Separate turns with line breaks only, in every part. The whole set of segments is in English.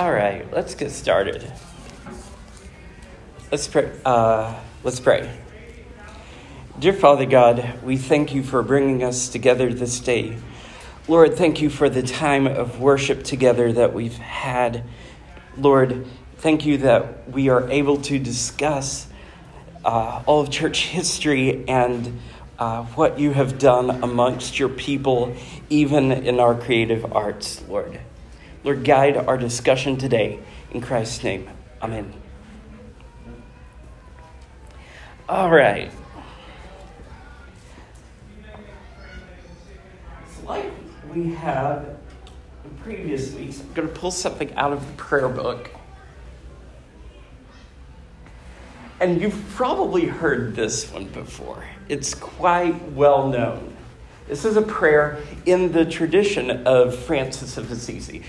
All right, let's get started. Let's pray. Uh, let's pray. Dear Father God, we thank you for bringing us together this day. Lord, thank you for the time of worship together that we've had. Lord, thank you that we are able to discuss uh, all of church history and uh, what you have done amongst your people, even in our creative arts, Lord. Lord, guide our discussion today. In Christ's name, Amen. All right. It's like we have in previous weeks. I'm going to pull something out of the prayer book. And you've probably heard this one before. It's quite well known. This is a prayer in the tradition of Francis of Assisi.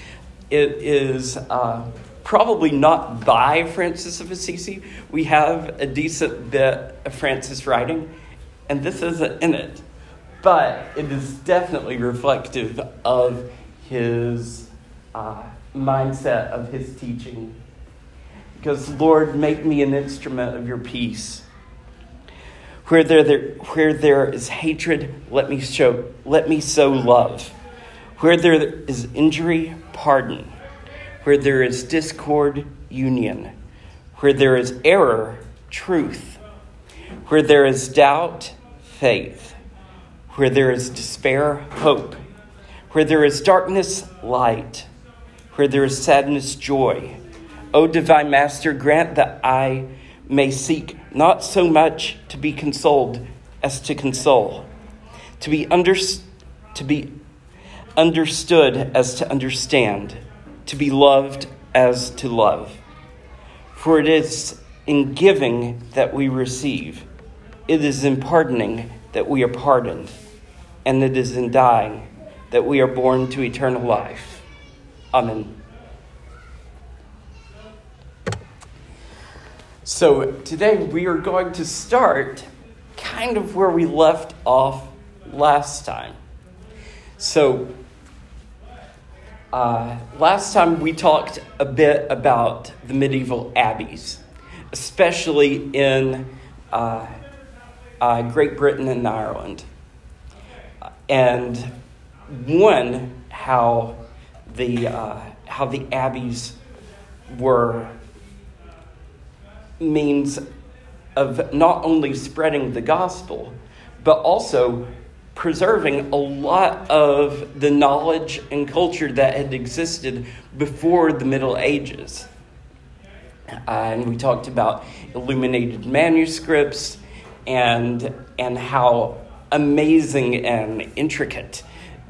It is uh, probably not by Francis of Assisi. We have a decent bit of Francis writing, and this isn't in it. But it is definitely reflective of his uh, mindset, of his teaching. Because, Lord, make me an instrument of your peace. Where there, there, where there is hatred, let me show, let me sow love. Where there is injury, pardon. Where there is discord, union. Where there is error, truth. Where there is doubt, faith. Where there is despair, hope. Where there is darkness, light. Where there is sadness, joy. O divine Master, grant that I may seek not so much to be consoled as to console, to be, under, to be understood as to understand, to be loved as to love. For it is in giving that we receive, it is in pardoning that we are pardoned, and it is in dying that we are born to eternal life. Amen. So, today we are going to start kind of where we left off last time. So, uh, last time we talked a bit about the medieval abbeys, especially in uh, uh, Great Britain and Ireland. And one, how the, uh, how the abbeys were means of not only spreading the gospel, but also preserving a lot of the knowledge and culture that had existed before the Middle Ages. Uh, and we talked about illuminated manuscripts and, and how amazing and intricate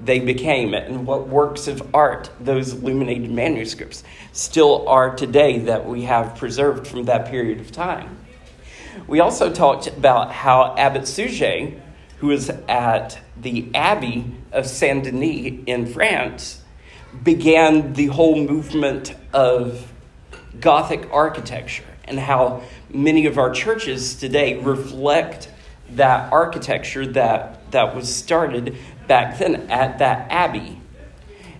they became and what works of art those illuminated manuscripts still are today that we have preserved from that period of time. We also talked about how Abbot Suger, who was at the Abbey of Saint Denis in France, began the whole movement of Gothic architecture and how many of our churches today reflect that architecture that, that was started back then at that abbey.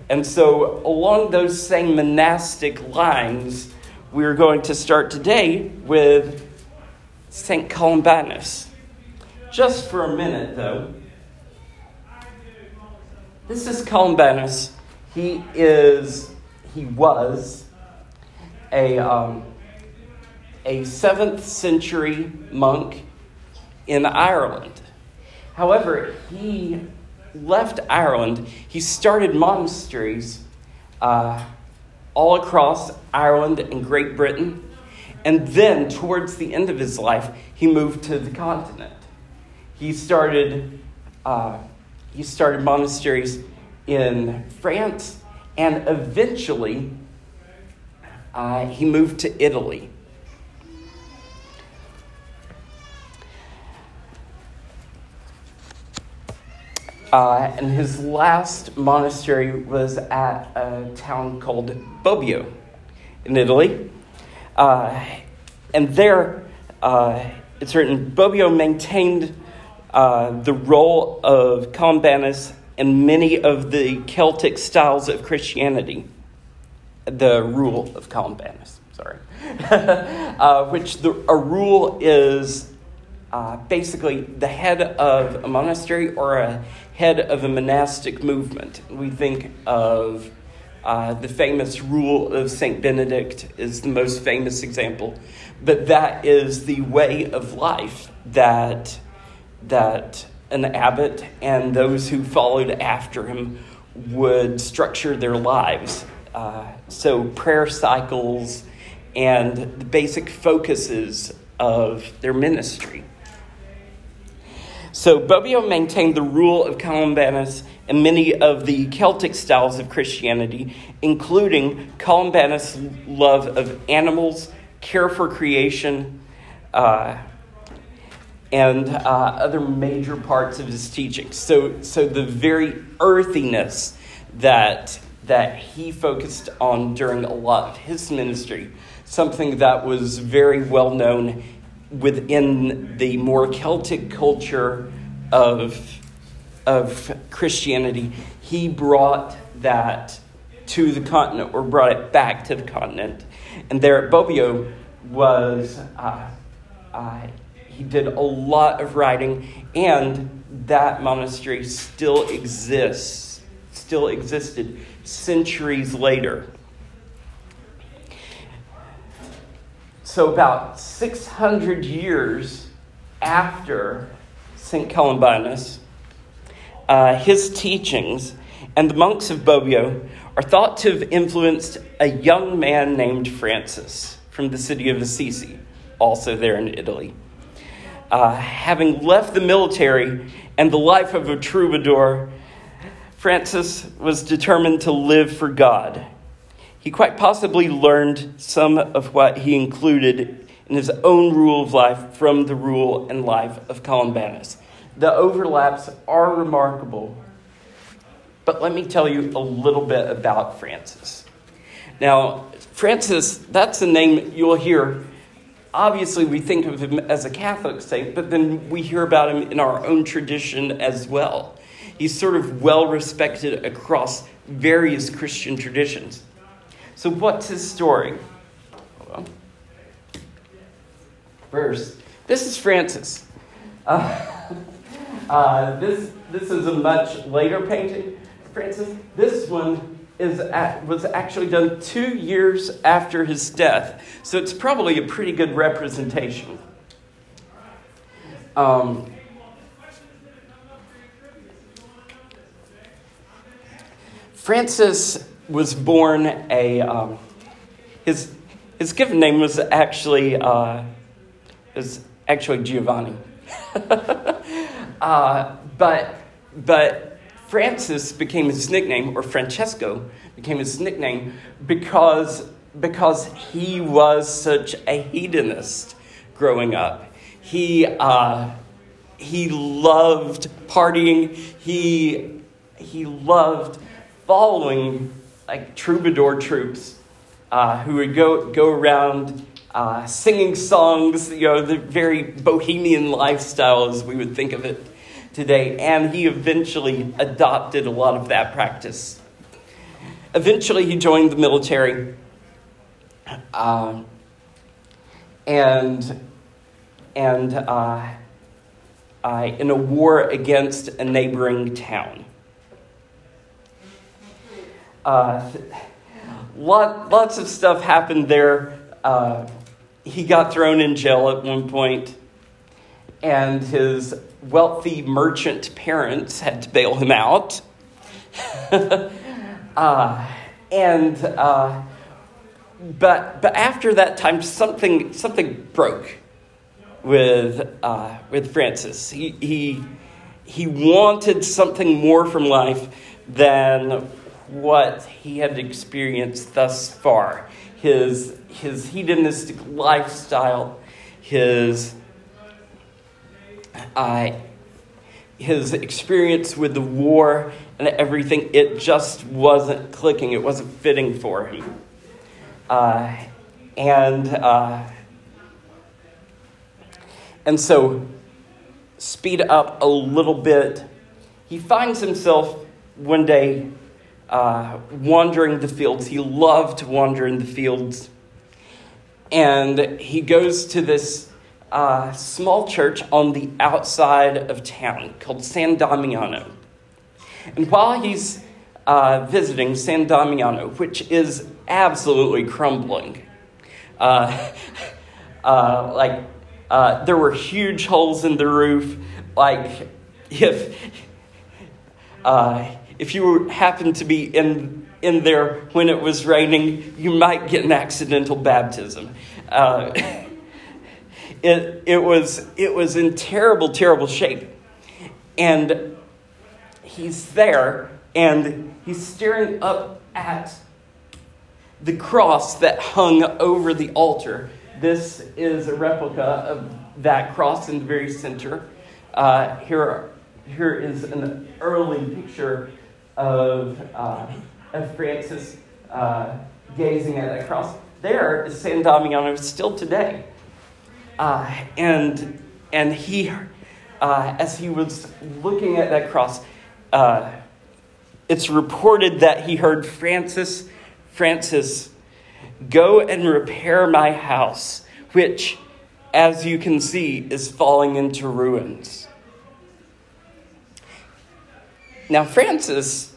And so, along those same monastic lines, we're going to start today with St. Columbanus. Just for a minute, though. This is Colin Columbanus. He is, he was a, um, a seventh century monk in Ireland. However, he left Ireland, he started monasteries uh, all across Ireland and Great Britain. And then, towards the end of his life, he moved to the continent. He started, uh, he started monasteries in France, and eventually, uh, he moved to Italy. Uh, and his last monastery was at a town called Bobbio in Italy. Uh, and there, uh, it's written Bobbio maintained uh, the role of Columbanus in many of the Celtic styles of Christianity. the rule of Columbanus. Sorry, uh, which the, a rule is uh, basically the head of a monastery or a head of a monastic movement. We think of uh, the famous rule of Saint Benedict is the most famous example, but that is the way of life that that an abbot and those who followed after him would structure their lives. Uh, so, prayer cycles and the basic focuses of their ministry. So, Bobbio maintained the rule of Columbanus and many of the Celtic styles of Christianity, including Columbanus' love of animals, care for creation, uh, and uh, other major parts of his teaching. So, so the very earthiness that that he focused on during a lot of his ministry, something that was very well known within the more Celtic culture of of Christianity. He brought that to the continent, or brought it back to the continent, and there at Bobbio was. Uh, uh, he did a lot of writing, and that monastery still exists, still existed centuries later. So, about 600 years after St. Columbanus, uh, his teachings and the monks of Bobbio are thought to have influenced a young man named Francis from the city of Assisi, also there in Italy uh, having left the military and the life of a troubadour, Francis was determined to live for God. He quite possibly learned some of what he included in his own rule of life from the rule and life of Columbanus. The overlaps are remarkable, but let me tell you a little bit about Francis. Now, Francis, that's a name you'll hear obviously we think of him as a Catholic saint, but then we hear about him in our own tradition as well. He's sort of well respected across various Christian traditions. So, what's his story? First, this is Francis. Uh, uh, this, this is a much later painting. Francis, this one is at, was actually done two years after his death, so it's probably a pretty good representation. Um, Francis was born a um, his his given name was actually uh, is actually Giovanni, uh, but but Francis became his nickname, or Francesco became his nickname, because, because he was such a hedonist growing up. He, uh, he loved partying, he, he loved following like troubadour troops uh, who would go, go around uh, singing songs, you know, the very bohemian lifestyle as we would think of it today, and he eventually adopted a lot of that practice. Eventually, he joined the military, uh, and and uh, uh, in a war against a neighboring town. Uh, lot, lots of stuff happened there. Uh, he got thrown in jail at one point, and his wealthy merchant parents had to bail him out. uh, and uh, but but after that time, something something broke with uh, with Francis. He he he wanted something more from life than what he had experienced thus far. His his hedonistic lifestyle, his uh, his experience with the war and everything, it just wasn't clicking. It wasn't fitting for him. Uh, and, uh, and so, speed up a little bit. He finds himself one day uh, wandering the fields. He loved to wander in the fields. And he goes to this uh, small church on the outside of town called San Damiano. And while he's uh, visiting San Damiano, which is absolutely crumbling, uh, uh like uh, there were huge holes in the roof. Like if uh, if you happened to be in in there when it was raining, you might get an accidental baptism. It, it, was, it was in terrible, terrible shape. And he's there and he's staring up at the cross that hung over the altar. This is a replica of that cross in the very center. Uh, here, here is an early picture of, uh, of Francis uh, gazing at that cross. There is San Damiano still today. Uh, and, and he, uh, as he was looking at that cross, uh, it's reported that he heard Francis, Francis, go and repair my house, which, as you can see, is falling into ruins. Now, Francis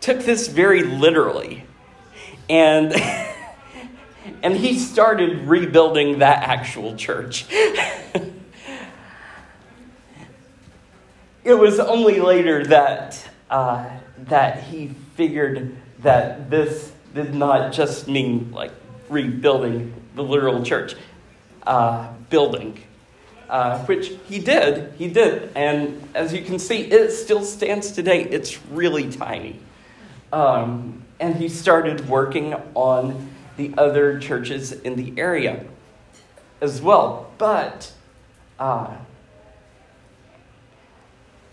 took this very literally. And, and he started rebuilding that actual church. it was only later that, uh, that he figured that this did not just mean like rebuilding the literal church uh, building uh, which he did. He did. And as you can see, it still stands today. It's really tiny. Um, and he started working on the other churches in the area as well. But uh,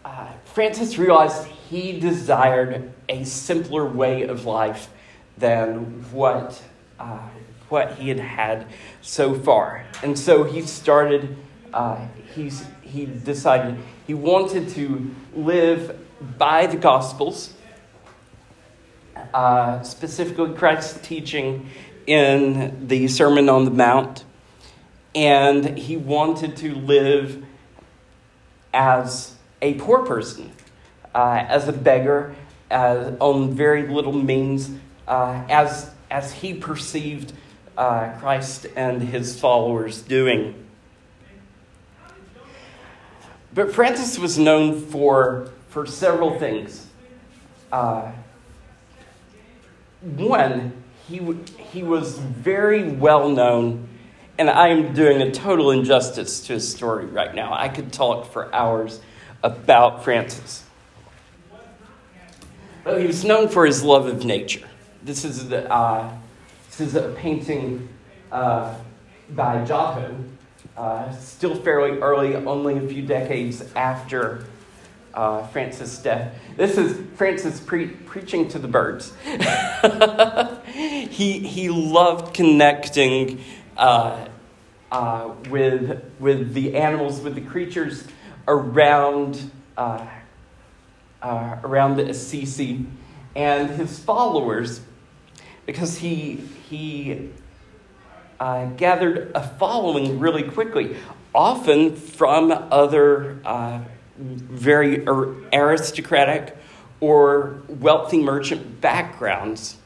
uh, Francis realized he desired a simpler way of life than what, uh, what he had had so far. And so he started uh, he's, he decided he wanted to live by the Gospels, uh, specifically Christ's teaching in the Sermon on the Mount, and he wanted to live as a poor person, uh, as a beggar, as, on very little means, uh, as, as he perceived uh, Christ and his followers doing. But Francis was known for, for several things. Uh, one, he, he was very well known, and I am doing a total injustice to his story right now. I could talk for hours about Francis. But he was known for his love of nature. This is, the, uh, this is a painting uh, by Giotto uh, still fairly early, only a few decades after uh, Francis' death. This is Francis pre- preaching to the birds. he, he loved connecting uh, uh, with, with the animals, with the creatures around, uh, uh, around the Assisi and his followers because he, he uh, gathered a following really quickly, often from other uh, very aristocratic or wealthy merchant backgrounds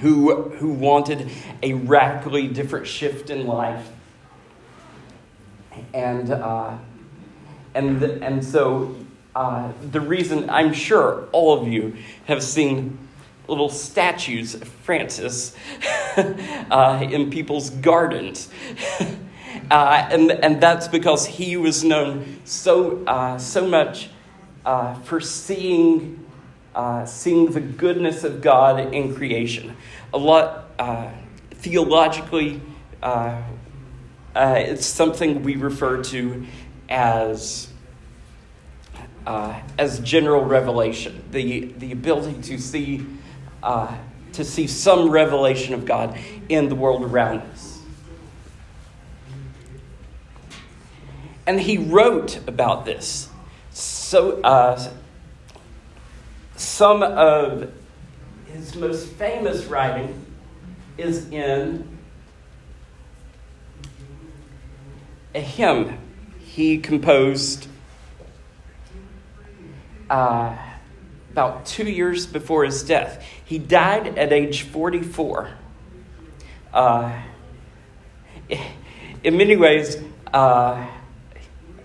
who, who wanted a radically different shift in life. And, uh, and, and so uh, the reason I'm sure all of you have seen little statues of Francis uh, in people's gardens. uh, and, and that's because he was known so, uh, so much uh, for seeing, uh, seeing the goodness of God in creation. A lot, uh, theologically, it's something we refer to as uh, as general revelation, the, the ability to see uh, to see some revelation of God in the world around us. And he wrote about this uh, so some of his most famous writing is in a hymn he composed uh, about two years before his death. He died at age 44. Uh, in many ways, uh,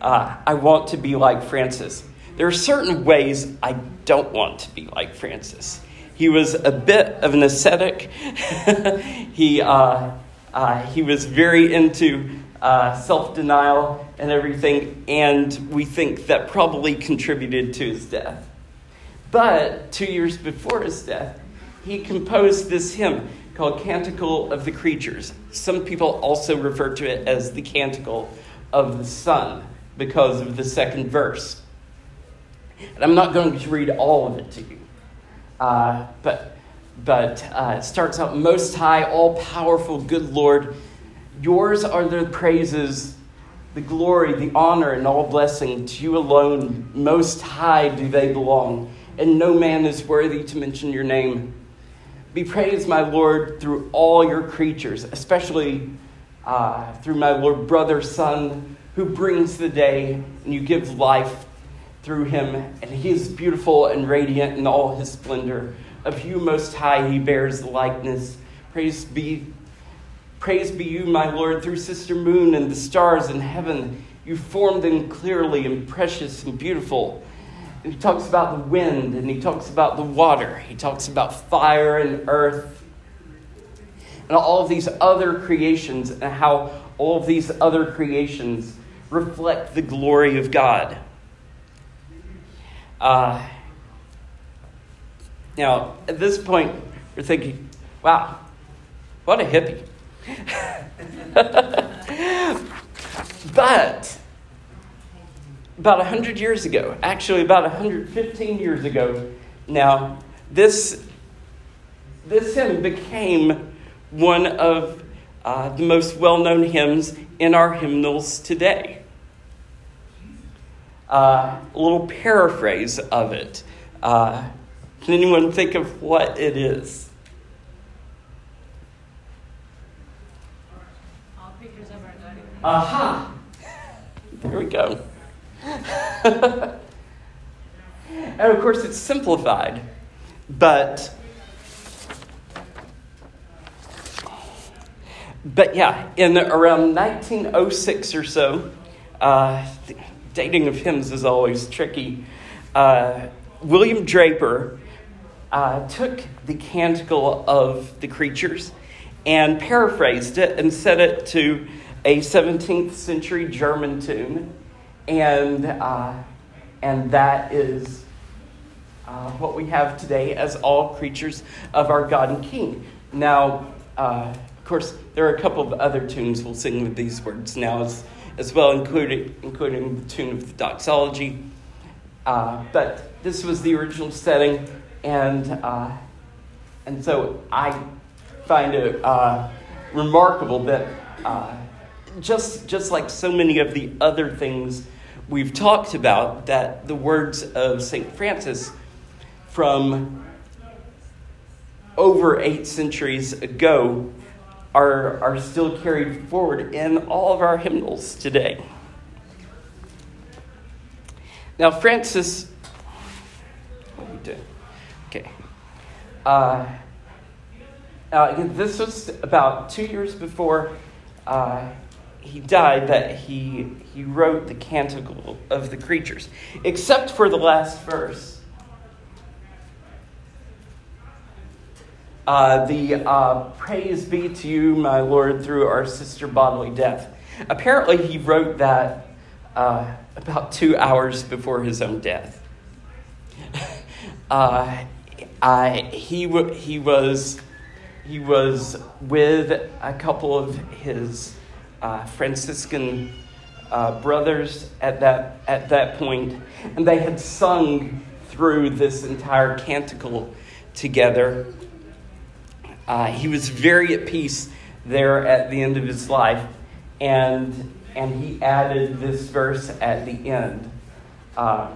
uh, I want to be like Francis. There are certain ways I don't want to be like Francis. He was a bit of an ascetic. he, uh, uh, he was very into uh, self denial and everything, and we think that probably contributed to his death. But two years before his death, he composed this hymn called Canticle of the Creatures. Some people also refer to it as the Canticle of the Sun because of the second verse. And I'm not going to read all of it to you, uh, but, but uh, it starts out Most High, all powerful, good Lord, yours are the praises, the glory, the honor, and all blessing. To you alone, Most High, do they belong, and no man is worthy to mention your name. Be praised, my Lord, through all your creatures, especially uh, through my Lord, brother, sun, who brings the day, and you give life through him, and he is beautiful and radiant in all his splendor. Of you, Most High, he bears the likeness. Praise be, praise be you, my Lord, through Sister Moon and the stars in heaven. You formed them clearly and precious and beautiful. And he talks about the wind, and he talks about the water. He talks about fire and earth, and all of these other creations, and how all of these other creations reflect the glory of God. Uh, now, at this point, you're thinking, wow, what a hippie. but about 100 years ago, actually about 115 years ago now, this, this hymn became one of uh, the most well known hymns in our hymnals today uh, a little paraphrase of it. Uh, can anyone think of what it is?
All pictures of our God.
Aha! There we go. and of course, it's simplified, but. But yeah, in around 1906 or so, uh, dating of hymns is always tricky. Uh, William Draper uh, took the canticle of the creatures and paraphrased it and set it to a 17th century German tune, and, uh, and that is uh, what we have today as all creatures of our God and King. Now, uh, of course, there are a couple of other tunes we'll sing with these words now as as well, including, including the tune of the doxology. Uh, but this was the original setting, and, uh, and so I find it uh, remarkable that uh, just, just like so many of the other things we've talked about, that the words of St. Francis from over eight centuries ago are, are still carried forward in all of our hymnals today. Now, Francis? Okay. Uh, uh, this was about two years before uh, he died that he, he wrote the Canticle of the Creatures, except for the last verse. Uh, the uh, praise be to you, my Lord, through our sister bodily death. Apparently, he wrote that uh, about two hours before his own death. Uh, I, he, w- he, was, he was with a couple of his uh, Franciscan uh, brothers at that, at that point, and they had sung through this entire canticle together. Uh, he was very at peace there at the end of his life, and, and he added this verse at the end. Uh,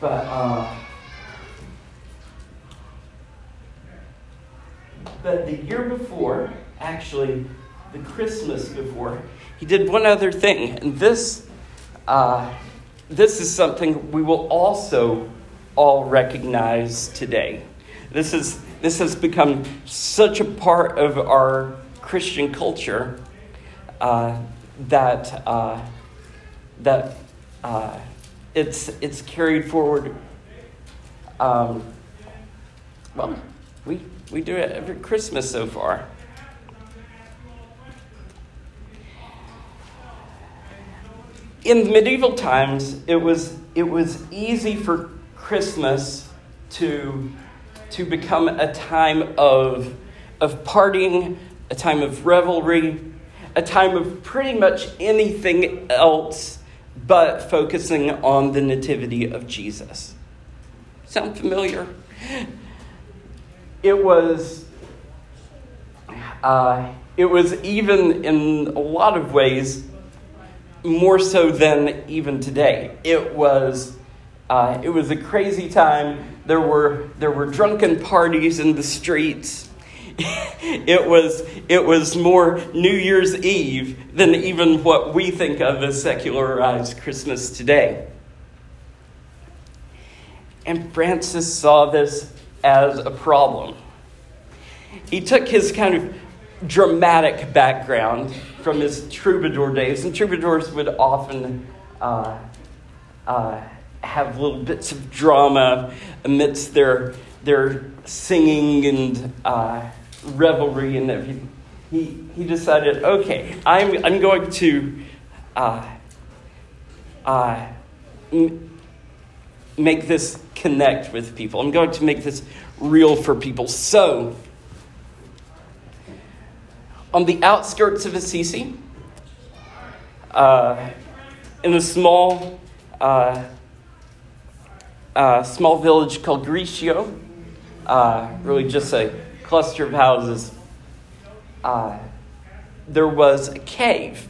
but uh, but the year before, actually, the Christmas before, he did one other thing, and this uh, this is something we will also all recognize today. This is this has become such a part of our Christian culture uh, that uh, that uh, it's it's carried forward. Um, well, we we do it every Christmas so far. In medieval times, it was it was easy for Christmas to to become a time of of partying, a time of revelry, a time of pretty much anything else but focusing on the nativity of Jesus. Sound familiar? It was, uh, it was even in a lot of ways more so than even today. It was, uh, it was a crazy time. There were, there were drunken parties in the streets. it was it was more New Year's Eve than even what we think of as secularized Christmas today. And Francis saw this as a problem. He took his kind of dramatic background from his troubadour days, and troubadours would often uh, uh, have little bits of drama amidst their their singing and uh, revelry and everything. He, he decided, okay, I'm, I'm going to uh, uh, m- make this connect with people. I'm going to make this real for people. So, on the outskirts of Assisi, uh, in a small, uh, uh, small village called Greccio, uh, really just a cluster of houses, uh, there was a cave.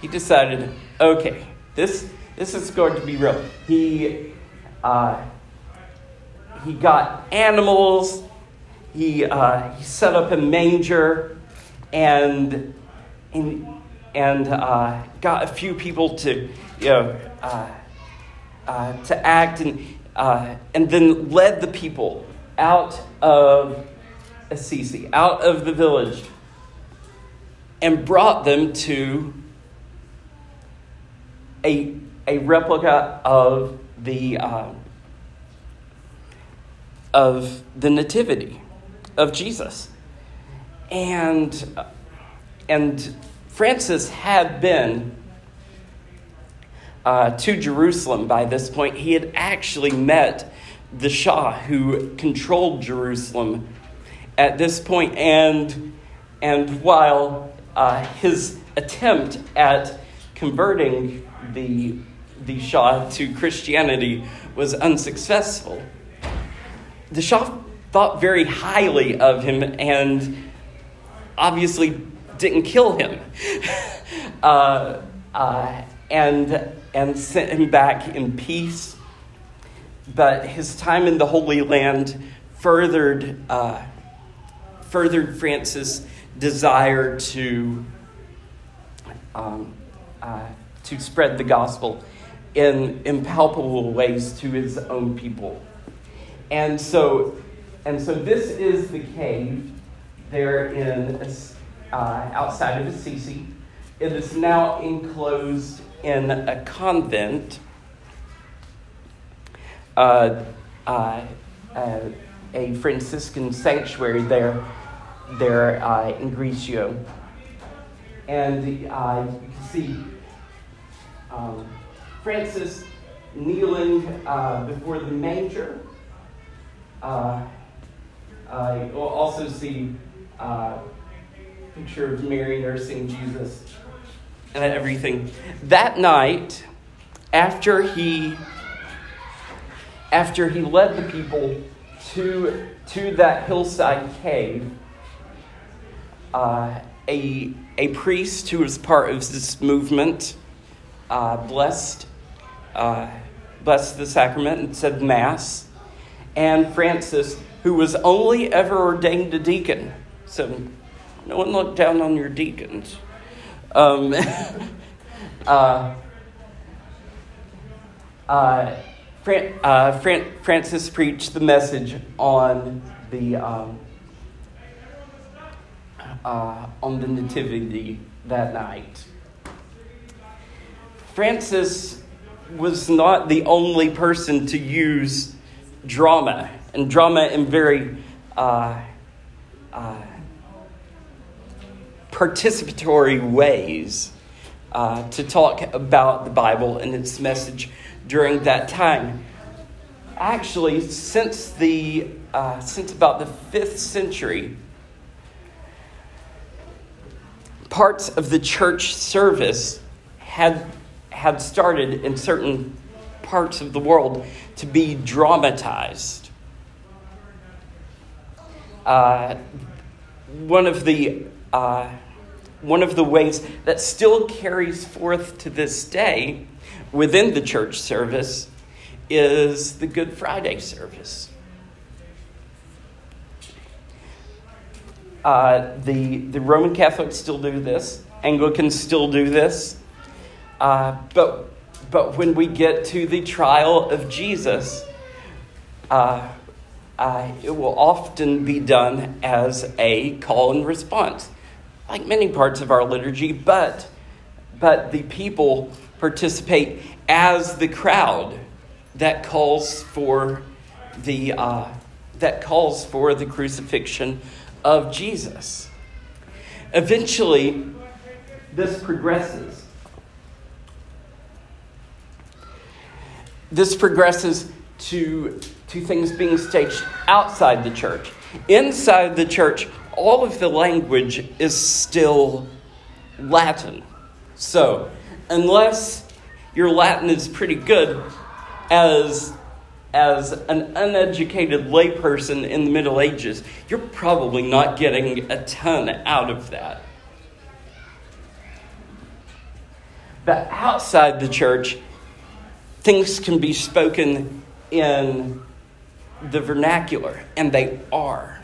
He decided, okay, this, this is going to be real. He, uh, he got animals, he, uh, he set up a manger, and, and, and uh, got a few people to, you know, uh, uh, to act, and, and then led the people out of Assisi, out of the village, and brought them to a, a replica of the, uh, of the Nativity of Jesus. And, and Francis had been uh, to Jerusalem by this point. He had actually met the Shah who controlled Jerusalem at this point, and, and while uh, his attempt at converting the, the Shah to Christianity was unsuccessful, the Shah thought very highly of him and obviously didn't kill him. uh, uh, and, and sent him back in peace. But his time in the Holy Land furthered uh, furthered Francis' desire to, um, uh, to spread the gospel in impalpable ways to his own people. And so, and so this is the cave there in uh, outside of Assisi. It is now enclosed in a convent. Uh, uh, uh a Franciscan sanctuary there there uh, in Greccio. And uh, you can see um, Francis kneeling before the manger. You'll also see a picture of Mary nursing Jesus everything. That night, after he after he led the people to, to that hillside cave, uh, a, a priest who was part of this movement uh, blessed, uh, blessed the sacrament and said Mass, and Francis, who was only ever ordained a deacon. So no one looked down on your deacons. Um, uh, uh, Fran- uh, Fran- Francis preached the message on the um, uh, on the nativity that night. Francis was not the only person to use drama, and drama in very uh, uh, participatory ways uh, to talk about the Bible and its message during that time. Actually, since the uh, since about the fifth century, parts of the church service had had started in certain parts of the world to be dramatized. Uh, one of the uh, one of the ways that still carries forth to this day within the church service is the Good Friday service. Uh, the, the Roman Catholics still do this, Anglicans still do this. Uh, but, but when we get to the trial of Jesus, uh, uh, it will often be done as a call and response, like many parts of our liturgy, but, but the people participate as the crowd that calls for the, uh, that calls for the crucifixion of Jesus. Eventually, this progresses. This progresses to, to things being staged outside the church. Inside the church, all of the language is still Latin. So, unless your Latin is pretty good, as as an uneducated layperson in the Middle Ages, you're probably not getting a ton out of that. But outside the church, things can be spoken in the vernacular, and they are.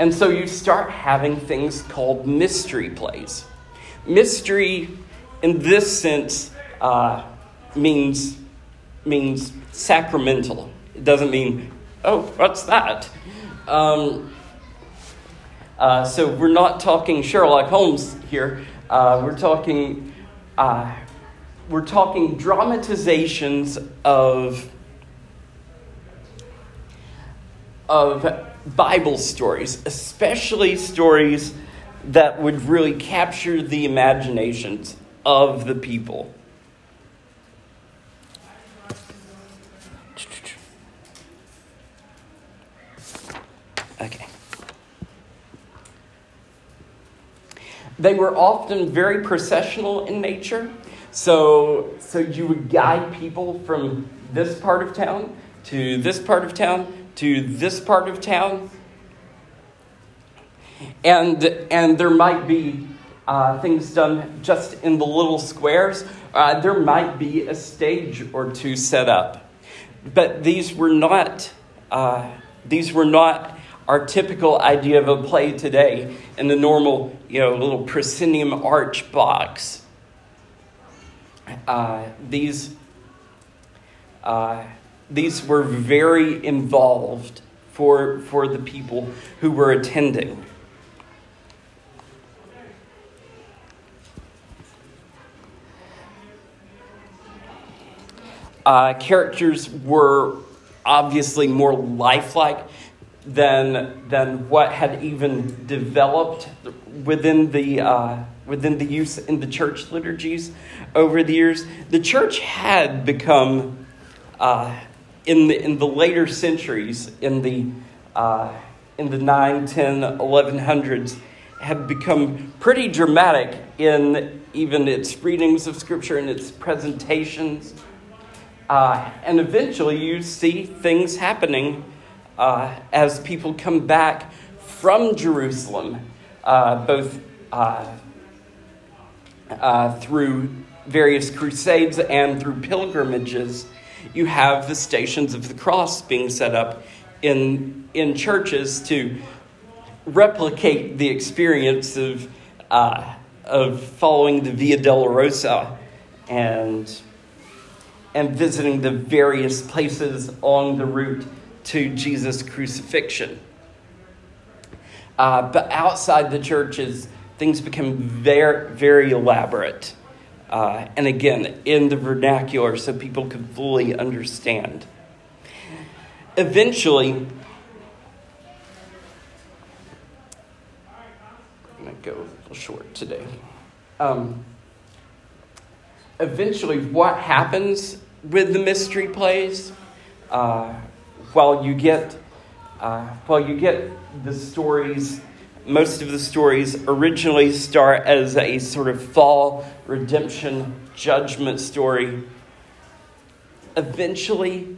And so you start having things called mystery plays. Mystery, in this sense, uh, means means sacramental. It doesn't mean, oh, what's that? Um, uh, so we're not talking Sherlock Holmes here. Uh, we're talking uh, we're talking dramatizations of of Bible stories, especially stories that would really capture the imaginations of the people. Okay. They were often very processional in nature. So, so you would guide people from this part of town to this part of town to this part of town. And, and there might be uh, things done just in the little squares. Uh, there might be a stage or two set up. But these were not, uh, these were not our typical idea of a play today in the normal, you know, little proscenium arch box. Uh, these, uh, these were very involved for, for the people who were attending. Uh, characters were obviously more lifelike than, than what had even developed within the, uh, within the use in the church liturgies over the years. The church had become, uh, in, the, in the later centuries, in the, uh, in the 9, 10, 1100s, have become pretty dramatic in even its readings of Scripture and its presentations. Uh, and eventually you see things happening uh, as people come back from Jerusalem, uh, both uh, uh, through, various crusades and through pilgrimages, you have the stations of the cross being set up in, in churches to replicate the experience of, uh, of following the Via Dolorosa and, and visiting the various places on the route to Jesus' crucifixion. Uh, but outside the churches, things become very, very elaborate. Uh, and again, in the vernacular so people could fully understand. Eventually, I'm going to go a little short today. Um, eventually, what happens with the mystery plays? Uh, while you get, uh, while you get the stories most of the stories originally start as a sort of fall, redemption, judgment story. Eventually,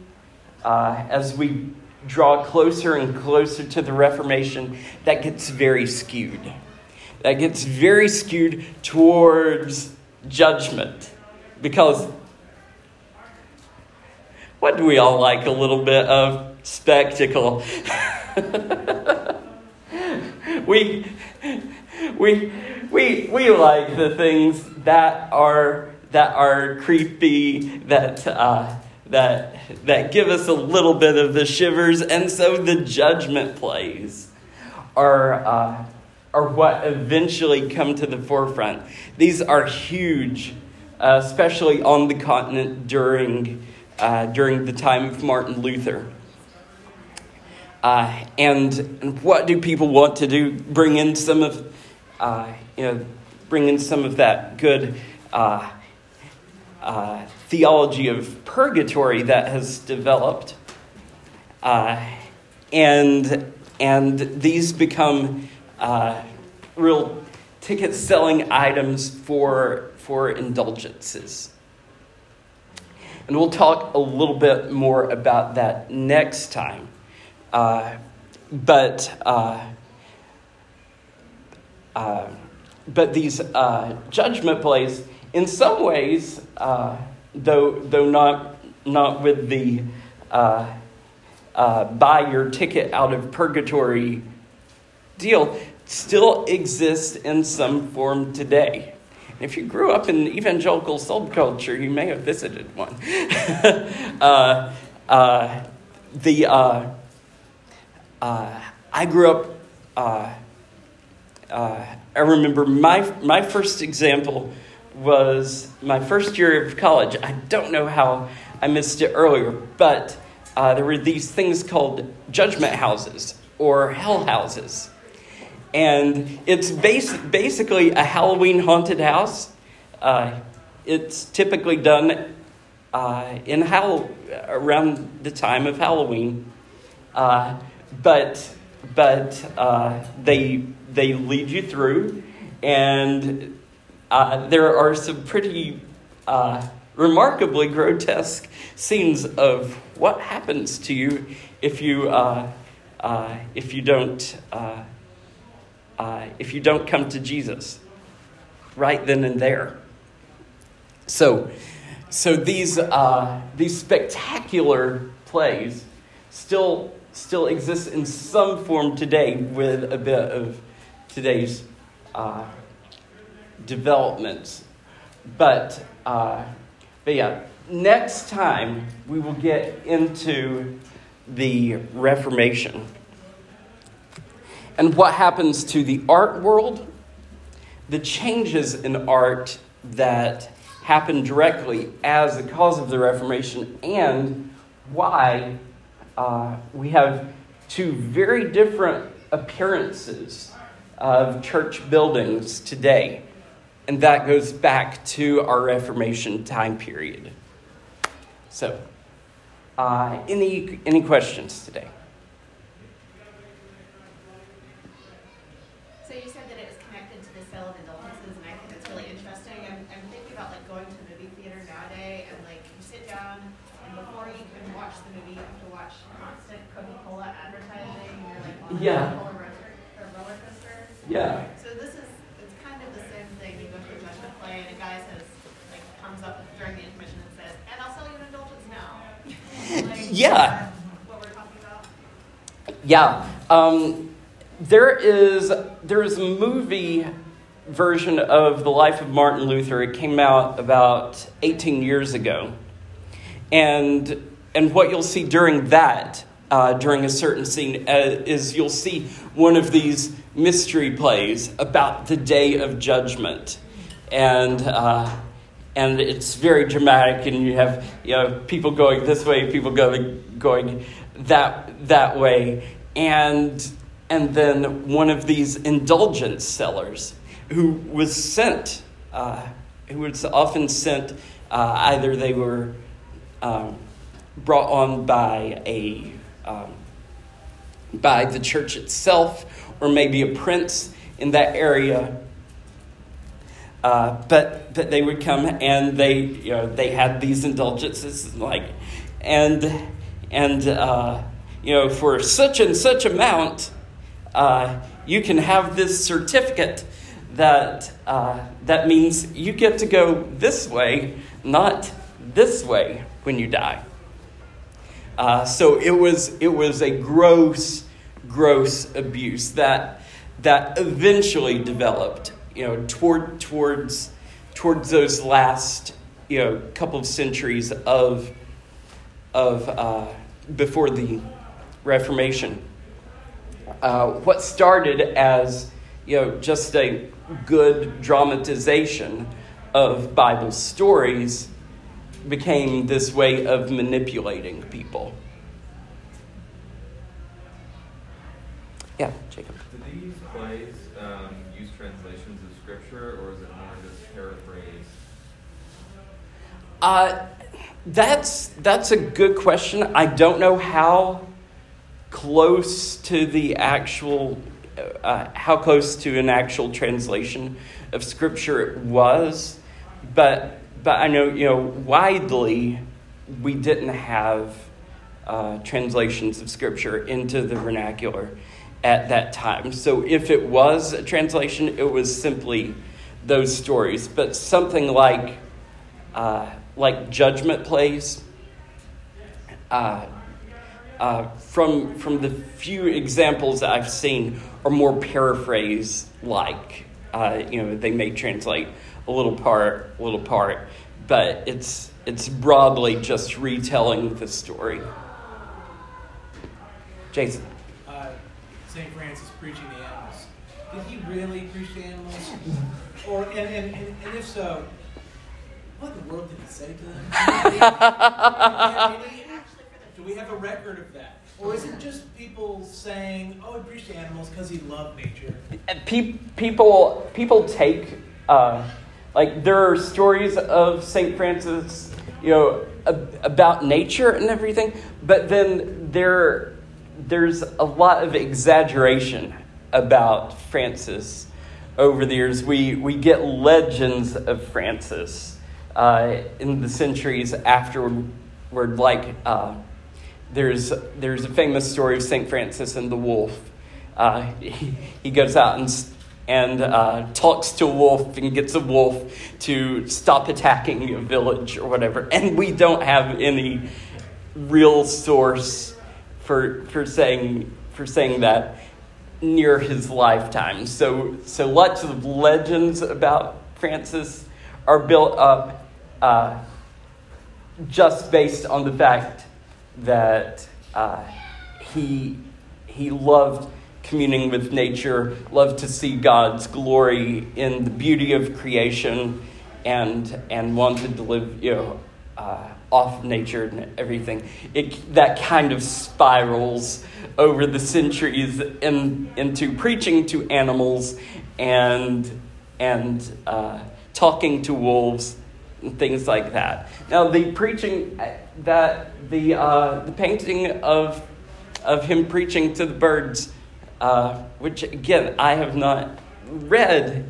uh, as we draw closer and closer to the Reformation, that gets very skewed. That gets very skewed towards judgment. Because what do we all like? A little bit of spectacle. we, we, we, we like the things that are, that are creepy, that, uh, that, that give us a little bit of the shivers, and so the judgment plays are, uh, are what eventually come to the forefront. These are huge, uh, especially on the continent during, uh, during the time of Martin Luther. Uh, and, and what do people want to do? Bring in some of, uh, you know, bring in some of that good uh, uh theology of purgatory that has developed, uh, and and these become uh, real ticket selling items for for indulgences. And we'll talk a little bit more about that next time. Uh, but uh, uh, but these uh, judgment plays, in some ways, uh, though though not not with the buy your ticket out of purgatory deal, still exist in some form today. If you grew up in evangelical subculture, you may have visited one. the uh, I grew up, uh, uh, I remember my, my first example was my first year of college. I don't know how I missed it earlier, but uh, there were these things called judgment houses or hell houses. And it's bas- basically a Halloween haunted house. Uh, it's typically done uh, in Hall- around the time of Halloween. Uh, but but uh, they they lead you through, and uh, there are some pretty uh, remarkably grotesque scenes of what happens to you if you uh, uh, if you don't uh, if you don't come to Jesus right then and there. So so these these spectacular plays still still exists in some form today with a bit of today's uh, developments. But, uh, but yeah, next time we will get into the Reformation and what happens to the art world, the changes in art that happened directly as the cause of the Reformation, and why uh, we have two very different appearances of church buildings today. And that goes back to our Reformation time period. So, uh, any, any questions today? Yeah. Yeah.
Oh, so this is it's kind of the same thing. You go to a judgment play and a guy says like
comes up during the intermission and says, "And I'll sell you an indulgence now." like,
yeah. What we're talking about. Yeah. Um, there is there is a movie version of the life of Martin Luther. It came out about 18 years ago, and and what you'll see during that uh, during a certain scene uh, is you'll see one of these mystery plays about the day of judgment, and. Uh, and it's very dramatic, and you have you know people going this way, people going going that that way, and and then one of these indulgence sellers who was sent, uh, who was often sent, uh, either they were um, brought on by a um, by the church itself, or maybe a prince in that area. Uh, but but they would come and they you know they had these indulgences like and and uh, you know for such and such amount uh, you can have this certificate that uh, that means you get to go this way, not this way when you die. Uh, so it was it was a gross, gross abuse that that eventually developed, you know, toward towards towards those last you know couple of centuries of of uh, before the Reformation. Uh, what started as you know just a good dramatization of Bible stories became this way of manipulating people. Yeah, Jacob.
Do these plays um, use translations of scripture, or is it more just paraphrase?
Uh, that's that's a good question. I don't know how close to the actual uh, how close to an actual translation of scripture it was, but but I know you know widely we didn't have uh, translations of scripture into the vernacular at that time. So if it was a translation, it was simply those stories. But something like uh, like judgment plays. Uh, uh, from from the few examples that I've seen, are more paraphrase like. Uh, you know, they may translate a little part, a little part, but it's it's broadly just retelling the story. Jason.
Uh, St. Francis preaching the animals. Did he really preach the animals? or and, and, and, and if so, what in the world did he say to them? Do we have a record of that? Or is it just people saying, oh, he preached the animals because he loved nature?
Pe- people, people take, uh, like, there are stories of St. Francis, you know, ab- about nature and everything, but then there, there's a lot of exaggeration about Francis over the years. We, we get legends of Francis uh, in the centuries afterward, like, uh, there's, there's a famous story of St. Francis and the wolf. Uh, he, he, goes out and, and uh, talks to a wolf and gets a wolf to stop attacking a village or whatever. And we don't have any real source for, for, saying, for saying that near his lifetime. So, so lots of legends about Francis are built up uh, just based on the fact that uh, he, he loved communing with nature, loved to see God's glory in the beauty of creation, and, and wanted to live, you know, uh, off nature and everything. It, that kind of spirals over the centuries in, into preaching to animals and, and uh, talking to wolves and things like that. Now, the preaching that the uh, the painting of of him preaching to the birds, uh, which again I have not read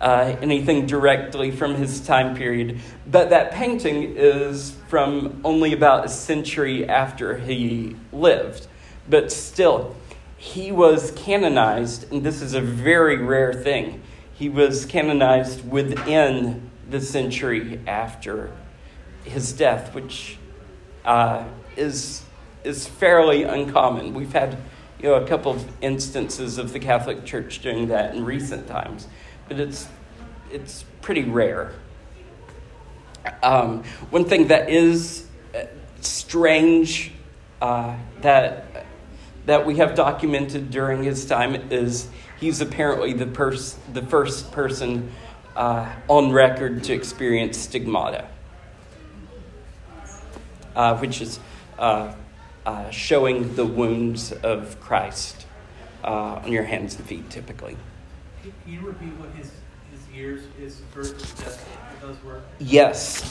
uh, anything directly from his time period, but that painting is from only about a century after he lived. But still, he was canonized, and this is a very rare thing. He was canonized within the century after his death, which uh, is is fairly uncommon. We've had you know, a couple of instances of the Catholic Church doing that in recent times, but it's, it's pretty rare. Um, one thing that is uh, strange uh, that, that we have documented during his time is he's apparently the, pers- the first person uh, on record to experience stigmata, uh, which is uh, uh, showing the wounds of Christ on your hands and feet, typically.
Can you repeat what his, his years, his birth death those were?
Yes.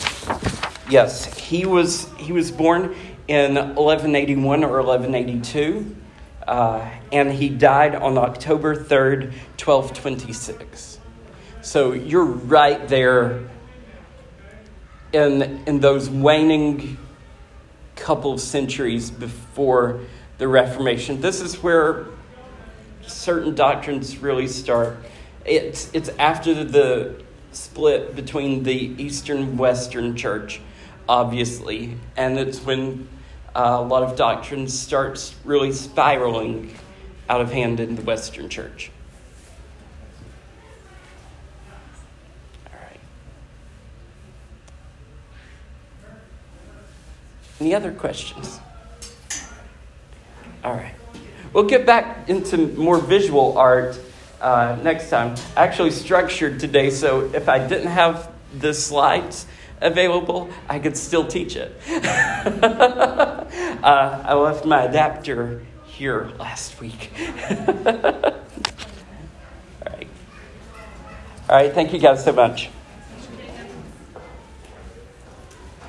Yes. He was, he was born in 1181 or 1182. Uh, and he died on October 3rd, 1226. So you're right there in, in those waning couple of centuries before the Reformation. This is where certain doctrines really start. It's, it's after the split between the Eastern Western Church, obviously, and it's when uh, a lot of doctrine starts really spiraling out of hand in the Western Church. Any other questions? All right. We'll get back into more visual art uh, next time. Actually, structured today, so if I didn't have the slides, available, I could still teach it. uh, I left my adapter here last week. All right. All right, thank you guys so much.